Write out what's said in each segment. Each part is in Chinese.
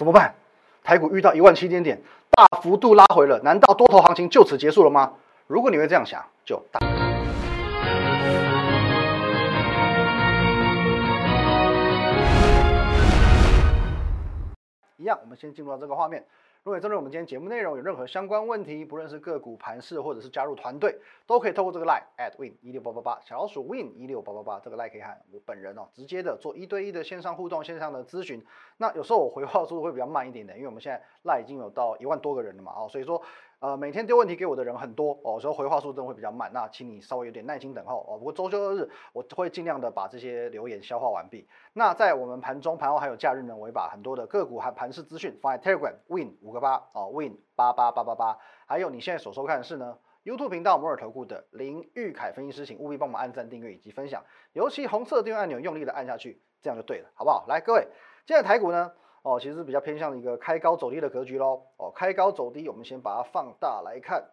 怎么办？台股遇到一万七千点，大幅度拉回了，难道多头行情就此结束了吗？如果你会这样想，就大。一样，我们先进入到这个画面。如果针对我们今天节目内容有任何相关问题，不论是个股盘势或者是加入团队，都可以透过这个 line at win 一六八八八小老鼠 win 一六八八八这个 line 可以喊我本人哦直接的做一对一的线上互动、线上的咨询。那有时候我回话速度会比较慢一点的，因为我们现在 line 已经有到一万多个人了嘛，哦，所以说。呃，每天丢问题给我的人很多哦，所以回话速度会比较慢，那请你稍微有点耐心等候哦。不过周休日我会尽量的把这些留言消化完毕。那在我们盘中、盘后还有假日呢，我会把很多的个股和盘市资讯放在 Telegram Win 五个八哦，Win 八八八八八。还有你现在所收看的是呢 YouTube 频道摩尔投顾的林玉凯分析师，请务必帮忙按赞、订阅以及分享，尤其红色订阅按钮用力的按下去，这样就对了，好不好？来，各位，现在台股呢？哦，其实比较偏向一个开高走低的格局喽。哦，开高走低，我们先把它放大来看。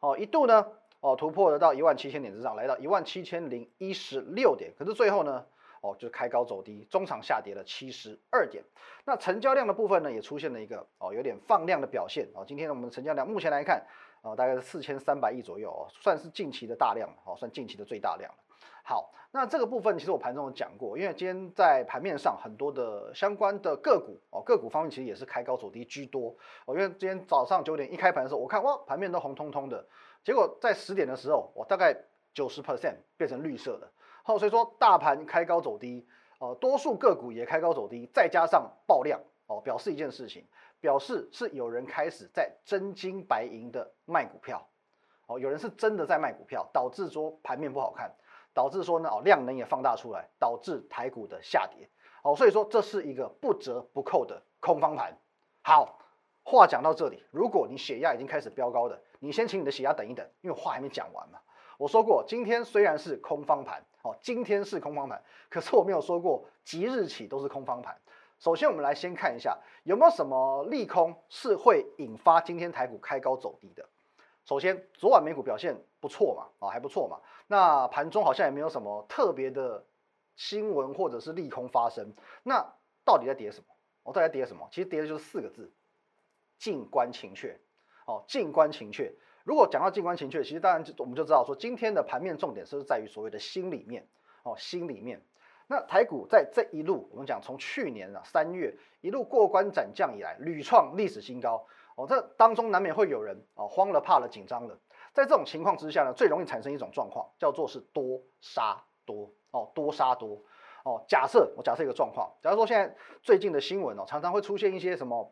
哦，一度呢，哦突破得到一万七千点之上，来到一万七千零一十六点。可是最后呢，哦就开高走低，中场下跌了七十二点。那成交量的部分呢，也出现了一个哦有点放量的表现。哦，今天我们的成交量目前来看，哦大概是四千三百亿左右哦，算是近期的大量哦，算近期的最大量了。好，那这个部分其实我盘中有讲过，因为今天在盘面上很多的相关的个股哦，个股方面其实也是开高走低居多哦。因为今天早上九点一开盘的时候，我看哇，盘面都红彤彤的，结果在十点的时候，我大概九十 percent 变成绿色的。好，所以说大盘开高走低，哦，多数个股也开高走低，再加上爆量哦，表示一件事情，表示是有人开始在真金白银的卖股票哦，有人是真的在卖股票，导致说盘面不好看。导致说呢，哦，量能也放大出来，导致台股的下跌，哦，所以说这是一个不折不扣的空方盘。好，话讲到这里，如果你血压已经开始飙高的，你先请你的血压等一等，因为话还没讲完嘛。我说过，今天虽然是空方盘，哦，今天是空方盘，可是我没有说过即日起都是空方盘。首先，我们来先看一下有没有什么利空是会引发今天台股开高走低的。首先，昨晚美股表现不错嘛，啊还不错嘛。那盘中好像也没有什么特别的新闻或者是利空发生。那到底在跌什么？哦，到底在跌什么？其实跌的就是四个字：静观情却。哦，静观情却。如果讲到静观情却，其实当然就我们就知道说，今天的盘面重点是在于所谓的心里面。哦，心里面。那台股在这一路，我们讲从去年啊三月一路过关斩将以来，屡创历史新高。哦，这当中难免会有人哦慌了、怕了、紧张了。在这种情况之下呢，最容易产生一种状况，叫做是多杀多哦，多杀多哦。假设我假设一个状况，假如说现在最近的新闻哦，常常会出现一些什么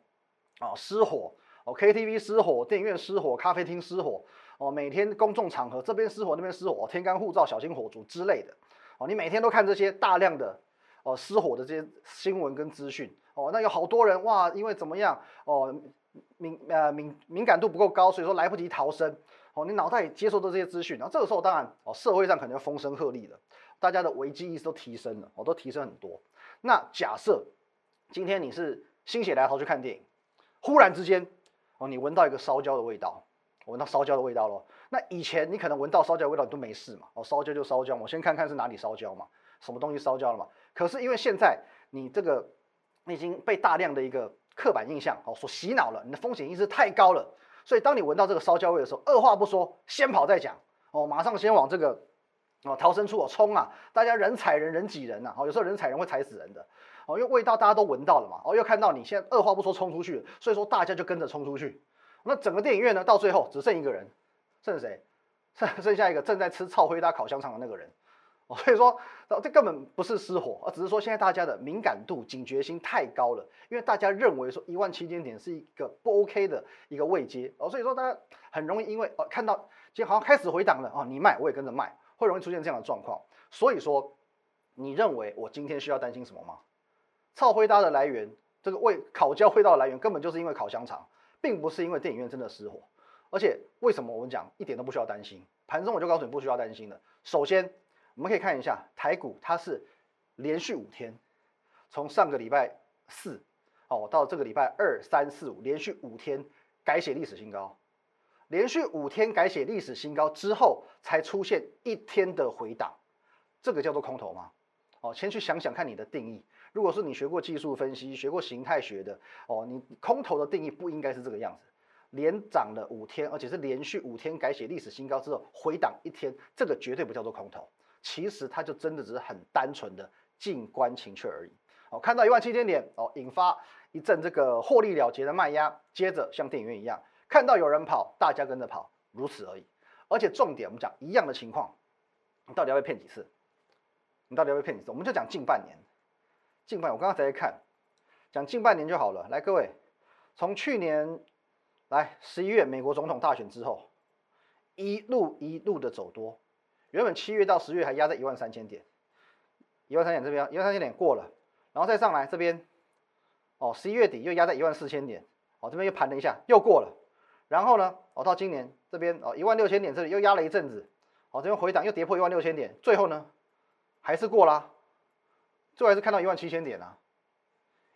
啊失火哦，KTV 失火、电影院失火、咖啡厅失火哦，每天公众场合这边失火那边失火，天干护照小心火烛之类的哦，你每天都看这些大量的哦失火的这些新闻跟资讯哦，那有好多人哇，因为怎么样哦？敏呃敏敏感度不够高，所以说来不及逃生哦。你脑袋里接受的这些资讯，然后这个时候当然哦，社会上可能风声鹤唳了，大家的危机意识都提升了，哦，都提升很多。那假设今天你是心血来潮去看电影，忽然之间哦，你闻到一个烧焦的味道，闻到烧焦的味道咯。那以前你可能闻到烧焦的味道你都没事嘛，哦，烧焦就烧焦，我先看看是哪里烧焦嘛，什么东西烧焦了嘛。可是因为现在你这个你已经被大量的一个刻板印象哦所洗脑了，你的风险意识太高了，所以当你闻到这个烧焦味的时候，二话不说，先跑再讲哦，马上先往这个哦逃生处哦冲啊！大家人踩人人挤人呐，哦有时候人踩人会踩死人的哦，因为味道大家都闻到了嘛，哦又看到你现在二话不说冲出去，所以说大家就跟着冲出去，那整个电影院呢到最后只剩一个人，剩谁？剩剩下一个正在吃臭灰搭烤香肠的那个人。所以说，这根本不是失火，而只是说现在大家的敏感度、警觉心太高了，因为大家认为说一万七千点是一个不 OK 的一个位阶哦，所以说大家很容易因为哦看到今天好像开始回档了哦，你卖我也跟着卖，会容易出现这样的状况。所以说，你认为我今天需要担心什么吗？超灰搭的来源，这个味烤焦味道的来源根本就是因为烤香肠，并不是因为电影院真的失火。而且为什么我们讲一点都不需要担心？盘中我就告诉你不需要担心的，首先。我们可以看一下台股，它是连续五天，从上个礼拜四哦到这个礼拜二三四五，连续五天改写历史新高，连续五天改写历史新高之后，才出现一天的回档，这个叫做空头吗？哦，先去想想看你的定义，如果是你学过技术分析、学过形态学的哦，你空头的定义不应该是这个样子。连涨了五天，而且是连续五天改写历史新高之后回档一天，这个绝对不叫做空头。其实它就真的只是很单纯的静观情却而已。哦，看到一万七千点哦，引发一阵这个获利了结的卖压，接着像电影院一样，看到有人跑，大家跟着跑，如此而已。而且重点我们讲一样的情况，你到底要被骗几次？你到底要被骗几次？我们就讲近半年，近半我刚刚才在看，讲近半年就好了。来，各位，从去年。来十一月美国总统大选之后，一路一路的走多，原本七月到十月还压在一万三千点，一万三千点这边一万三千点过了，然后再上来这边，哦十一月底又压在一万四千点，哦这边又盘了一下又过了，然后呢哦到今年这边哦一万六千点这里又压了一阵子，哦这边回档又跌破一万六千点，最后呢还是过啦，最后还是看到一万七千点啊，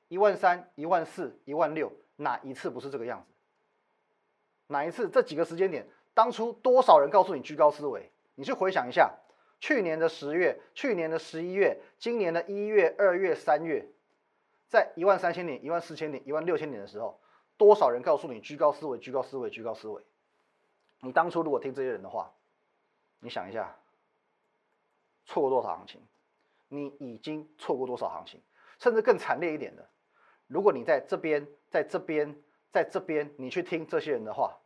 一万三一万四一万六哪一次不是这个样子？哪一次？这几个时间点，当初多少人告诉你居高思维？你去回想一下，去年的十月、去年的十一月、今年的一月、二月、三月，在一万三千点、一万四千点、一万六千点的时候，多少人告诉你居高思维、居高思维、居高思维？你当初如果听这些人的话，你想一下，错过多少行情？你已经错过多少行情？甚至更惨烈一点的，如果你在这边，在这边。在这边，你去听这些人的话，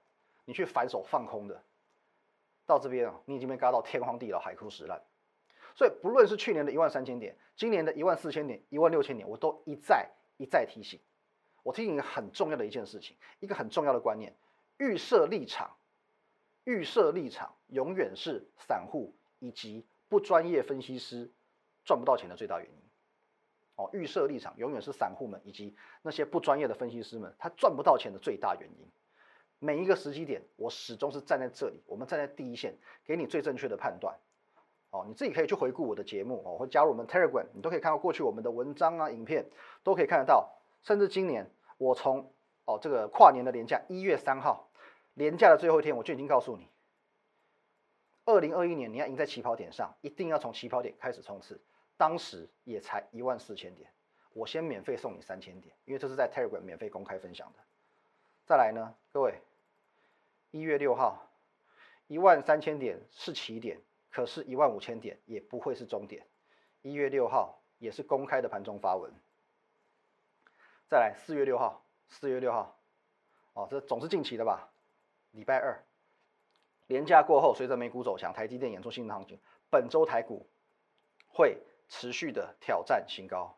你去反手放空的，到这边啊，你已经被嘎到天荒地老、海枯石烂。所以，不论是去年的一万三千点，今年的一万四千点、一万六千点，我都一再一再提醒。我提醒一个很重要的一件事情，一个很重要的观念：预设立场，预设立场永远是散户以及不专业分析师赚不到钱的最大原因。哦，预设立场永远是散户们以及那些不专业的分析师们，他赚不到钱的最大原因。每一个时机点，我始终是站在这里，我们站在第一线，给你最正确的判断。哦，你自己可以去回顾我的节目哦，或加入我们 Telegram，你都可以看到过去我们的文章啊、影片，都可以看得到。甚至今年，我从哦这个跨年的年假一月三号，年假的最后一天，我就已经告诉你，二零二一年你要赢在起跑点上，一定要从起跑点开始冲刺。当时也才一万四千点，我先免费送你三千点，因为这是在 Telegram 免费公开分享的。再来呢，各位，一月六号，一万三千点是起点，可是一万五千点也不会是终点。一月六号也是公开的盘中发文。再来四月六号，四月六号，哦，这总是近期的吧？礼拜二，连假过后，随着美股走强，台积电演出新的行情，本周台股会。持续的挑战新高，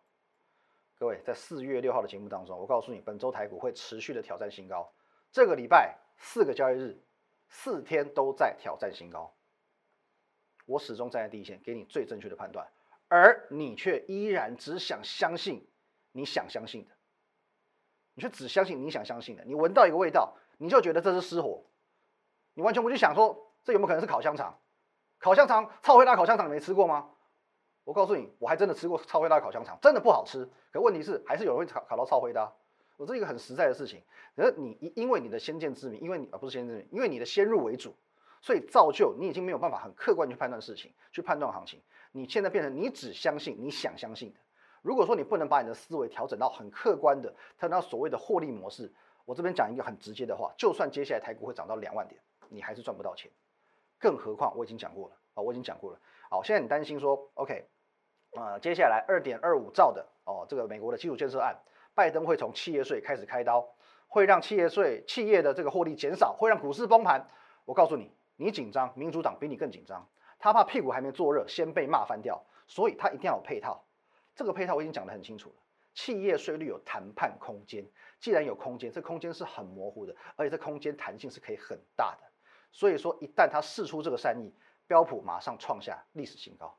各位在四月六号的节目当中，我告诉你，本周台股会持续的挑战新高。这个礼拜四个交易日，四天都在挑战新高。我始终站在第一线，给你最正确的判断，而你却依然只想相信你想相信的，你却只相信你想相信的。你闻到一个味道，你就觉得这是失火，你完全不去想说这有没有可能是烤香肠？烤香肠，超会大烤香肠，你没吃过吗？我告诉你，我还真的吃过超灰大烤香肠，真的不好吃。可问题是，还是有人会烤烤到超灰的。我这是一个很实在的事情。可是你因为你的先见之明，因为你而不是先见之明，因为你的先入为主，所以造就你已经没有办法很客观去判断事情，去判断行情。你现在变成你只相信你想相信的。如果说你不能把你的思维调整到很客观的，谈到所谓的获利模式，我这边讲一个很直接的话，就算接下来台股会涨到两万点，你还是赚不到钱。更何况我已经讲过了啊，我已经讲过了。好，现在你担心说，OK，呃，接下来二点二五兆的哦，这个美国的基础建设案，拜登会从企业税开始开刀，会让企业税企业的这个获利减少，会让股市崩盘。我告诉你，你紧张，民主党比你更紧张，他怕屁股还没坐热，先被骂翻掉，所以他一定要有配套。这个配套我已经讲得很清楚了，企业税率有谈判空间，既然有空间，这空间是很模糊的，而且这空间弹性是可以很大的。所以说，一旦他试出这个善意。标普马上创下历史新高，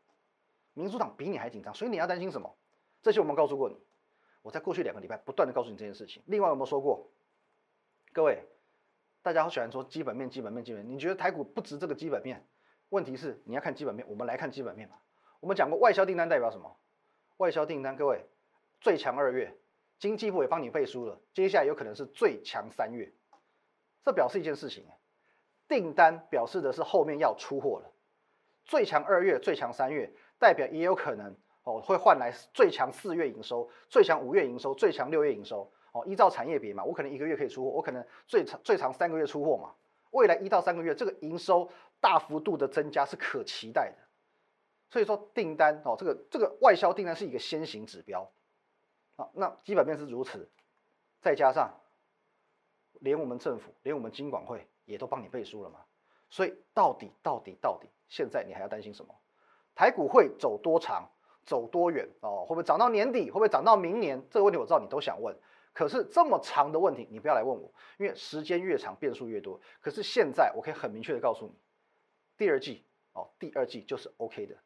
民主党比你还紧张，所以你要担心什么？这些我们告诉过你，我在过去两个礼拜不断的告诉你这件事情。另外有没有说过？各位，大家好喜欢说基本面、基本面、基本面，你觉得台股不值这个基本面？问题是你要看基本面，我们来看基本面吧。我们讲过外销订单代表什么？外销订单，各位最强二月，经济部也帮你背书了，接下来有可能是最强三月，这表示一件事情，订单表示的是后面要出货了。最强二月，最强三月，代表也有可能哦，会换来最强四月营收、最强五月营收、最强六月营收。哦，依照产业别嘛，我可能一个月可以出货，我可能最长最长三个月出货嘛。未来一到三个月，这个营收大幅度的增加是可期待的。所以说订单哦，这个这个外销订单是一个先行指标。好，那基本面是如此，再加上连我们政府、连我们金管会也都帮你背书了嘛。所以到底到底到底，现在你还要担心什么？台股会走多长、走多远哦？会不会涨到年底？会不会涨到明年？这个问题我知道你都想问。可是这么长的问题，你不要来问我，因为时间越长，变数越多。可是现在我可以很明确的告诉你，第二季哦，第二季就是 OK 的。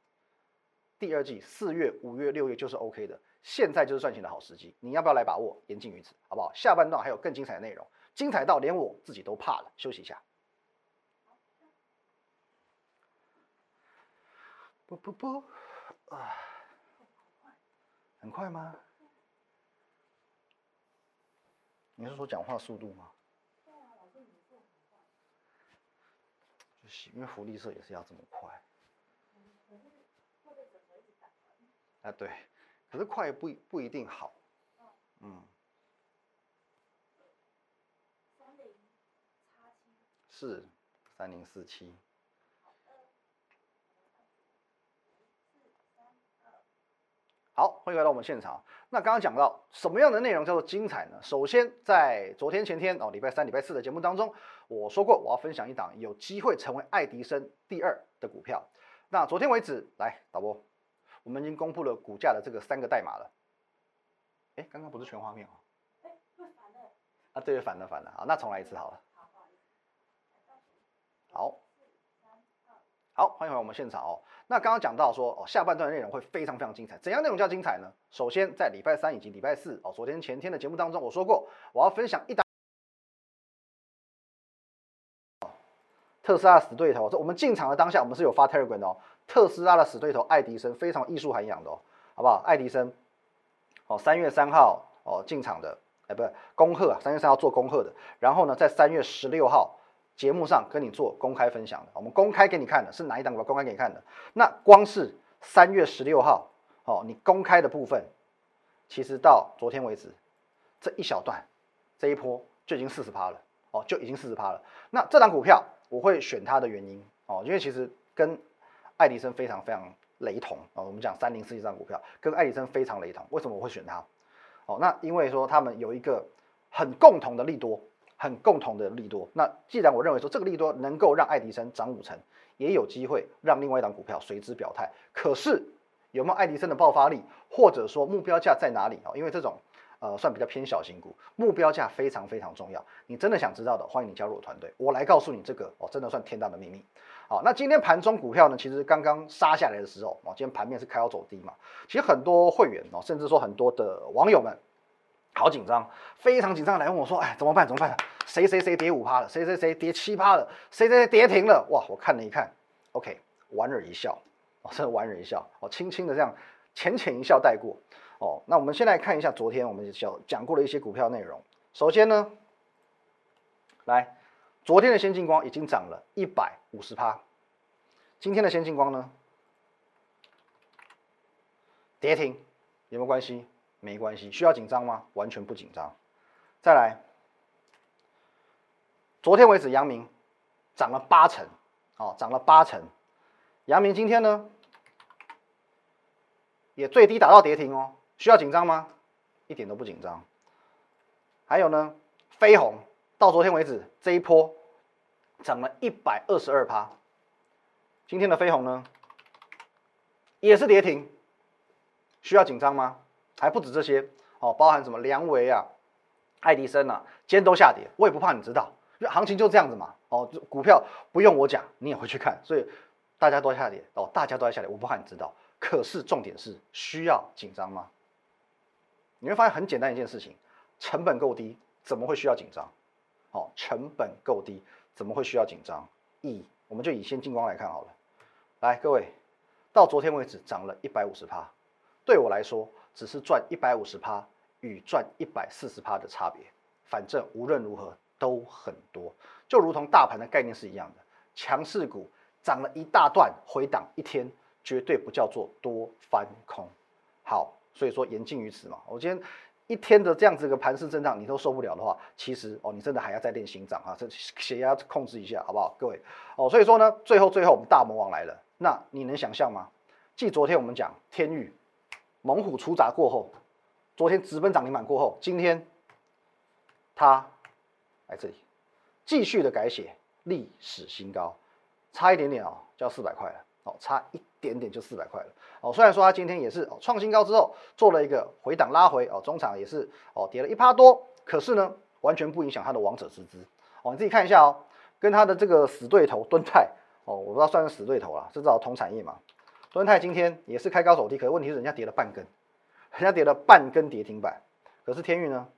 第二季四月、五月、六月就是 OK 的。现在就是赚钱的好时机，你要不要来把握？言尽于此，好不好？下半段还有更精彩的内容，精彩到连我自己都怕了。休息一下。不不不，啊，很快吗？你是说讲话速度吗？就是因为福利社也是要这么快。啊，对，可是快不不一定好。嗯。是三零四七。好，欢迎来到我们现场。那刚刚讲到什么样的内容叫做精彩呢？首先，在昨天、前天哦，礼拜三、礼拜四的节目当中，我说过我要分享一档有机会成为爱迪生第二的股票。那昨天为止，来导播，我们已经公布了股价的这个三个代码了。哎，刚刚不是全画面哦？哎，反了。啊，对，反了，反了。好，那重来一次好了。好。好，欢迎回来我们现场哦。那刚刚讲到说哦，下半段的内容会非常非常精彩。怎样内容叫精彩呢？首先在礼拜三以及礼拜四哦，昨天前天的节目当中，我说过我要分享一档特斯拉死对头。这我们进场的当下，我们是有发 Telegram 的哦。特斯拉的死对头爱迪生，非常艺术涵养的哦，好不好？爱迪生哦，三月三号哦进场的，哎，不是恭贺啊，三月三号做恭贺的。然后呢，在三月十六号。节目上跟你做公开分享的，我们公开给你看的是哪一档股票？公开给你看的，那光是三月十六号，哦，你公开的部分，其实到昨天为止，这一小段，这一波就已经四十趴了，哦，就已经四十趴了。那这档股票我会选它的原因，哦，因为其实跟爱迪生非常非常雷同，啊，我们讲三零四这张股票跟爱迪生非常雷同，为什么我会选它？哦，那因为说他们有一个很共同的利多。很共同的利多，那既然我认为说这个利多能够让爱迪生涨五成，也有机会让另外一档股票随之表态。可是有没有爱迪生的爆发力，或者说目标价在哪里啊？因为这种呃算比较偏小型股，目标价非常非常重要。你真的想知道的，欢迎你加入我团队，我来告诉你这个哦，真的算天大的秘密。好，那今天盘中股票呢，其实刚刚杀下来的时候哦，今天盘面是开高走低嘛，其实很多会员哦，甚至说很多的网友们。好紧张，非常紧张，来问我说：“哎，怎么办？怎么办？谁谁谁跌五趴了？谁谁谁跌七趴了？谁谁谁跌停了？”哇！我看了一看，OK，莞尔一笑，哦，真的莞尔一笑，哦，轻轻的这样浅浅一笑带过。哦，那我们先来看一下昨天我们讲讲过的一些股票内容。首先呢，来，昨天的先进光已经涨了一百五十趴，今天的先进光呢，跌停，有没有关系？没关系，需要紧张吗？完全不紧张。再来，昨天为止，阳明涨了八成，哦，涨了八成。阳明今天呢，也最低打到跌停哦，需要紧张吗？一点都不紧张。还有呢，飞鸿到昨天为止这一波涨了一百二十二趴，今天的飞鸿呢，也是跌停，需要紧张吗？还不止这些哦，包含什么梁维啊、爱迪生啊，今天都下跌，我也不怕你知道，因为行情就这样子嘛。哦，股票不用我讲，你也会去看，所以大家都下跌哦，大家都在下跌，我不怕你知道。可是重点是需要紧张吗？你会发现很简单一件事情，成本够低，怎么会需要紧张？哦，成本够低，怎么会需要紧张？以我们就以先进光来看好了，来各位，到昨天为止涨了一百五十趴，对我来说。只是赚一百五十趴与赚一百四十趴的差别，反正无论如何都很多，就如同大盘的概念是一样的。强势股涨了一大段，回档一天，绝对不叫做多翻空。好，所以说言尽于此嘛。我今天一天的这样子一个盘势震荡，你都受不了的话，其实哦，你真的还要再练心脏啊，这血压控制一下，好不好，各位？哦，所以说呢，最后最后我们大魔王来了，那你能想象吗？继昨天我们讲天域猛虎出闸过后，昨天直奔涨停板过后，今天它来这里继续的改写历史新高，差一点点哦，就要四百块了哦，差一点点就四百块了哦。虽然说它今天也是哦创新高之后做了一个回档拉回哦，中场也是哦跌了一趴多，可是呢完全不影响它的王者之姿哦。你自己看一下哦，跟它的这个死对头敦泰哦，我不知道算是死对头了，至少同产业嘛。敦泰今天也是开高走低，可是问题是人家跌了半根，人家跌了半根跌停板。可是天域呢，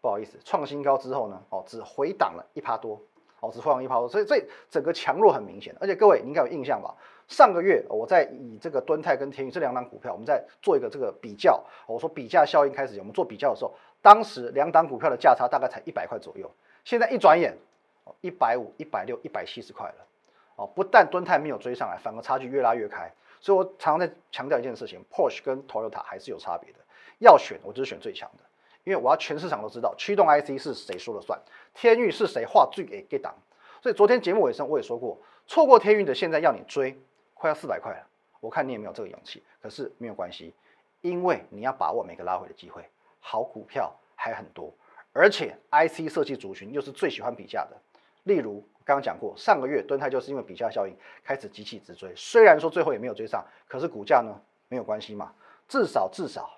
不好意思，创新高之后呢，哦，只回档了一趴多，哦，只回档一趴多，所以这整个强弱很明显。而且各位，你应该有印象吧？上个月我在以这个敦泰跟天域这两档股票，我们在做一个这个比较。我说比价效应开始，我们做比较的时候，当时两档股票的价差大概才一百块左右。现在一转眼，一百五、一百六、一百七十块了。哦，不但敦泰没有追上来，反而差距越拉越开。所以我常常在强调一件事情，Porsche 跟 Toyota 还是有差别的。要选，我就是选最强的，因为我要全市场都知道驱动 IC 是谁说了算，天域是谁画最给给档。所以昨天节目尾声我也说过，错过天域的现在要你追，快要四百块了。我看你也没有这个勇气，可是没有关系，因为你要把握每个拉回的机会。好股票还很多，而且 IC 设计族群又是最喜欢比价的，例如。刚刚讲过，上个月敦泰就是因为比价效应开始急起直追，虽然说最后也没有追上，可是股价呢没有关系嘛，至少至少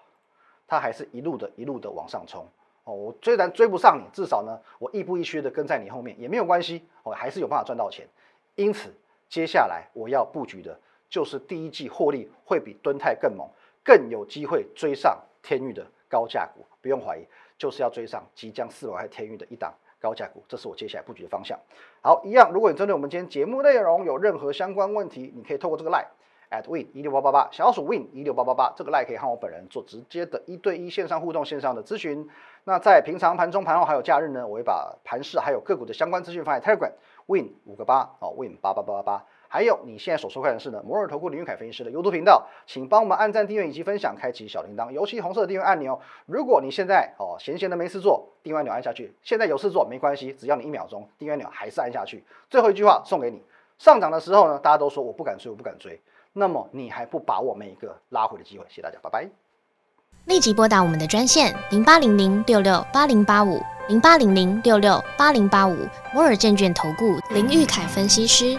它还是一路的一路的往上冲哦。我虽然追不上你，至少呢我亦步亦趋的跟在你后面也没有关系，我还是有办法赚到钱。因此接下来我要布局的就是第一季获利会比敦泰更猛，更有机会追上天域的高价股，不用怀疑，就是要追上即将四百块天域的一档。高价股，这是我接下来布局的方向。好，一样，如果你针对我们今天节目内容有任何相关问题，你可以透过这个 line at win 一六八八八，小数 win 一六八八八，这个 line 可以和我本人做直接的一对一线上互动、线上的咨询。那在平常盘中、盘后还有假日呢，我会把盘市还有个股的相关资讯放在 Telegram win 五个八哦，win 八八八八八。还有你现在所收看的是呢摩尔投顾林玉凯分析师的 YouTube 频道，请帮我们按赞、订阅以及分享，开启小铃铛，尤其红色的订阅按钮。如果你现在哦闲闲的没事做，订阅钮按下去；现在有事做没关系，只要你一秒钟，订阅钮还是按下去。最后一句话送给你：上涨的时候呢，大家都说我不敢追，我不敢追，那么你还不把握每一个拉回的机会？谢谢大家，拜拜。立即拨打我们的专线零八零零六六八零八五零八零零六六八零八五摩尔证券投顾林玉凯分析师。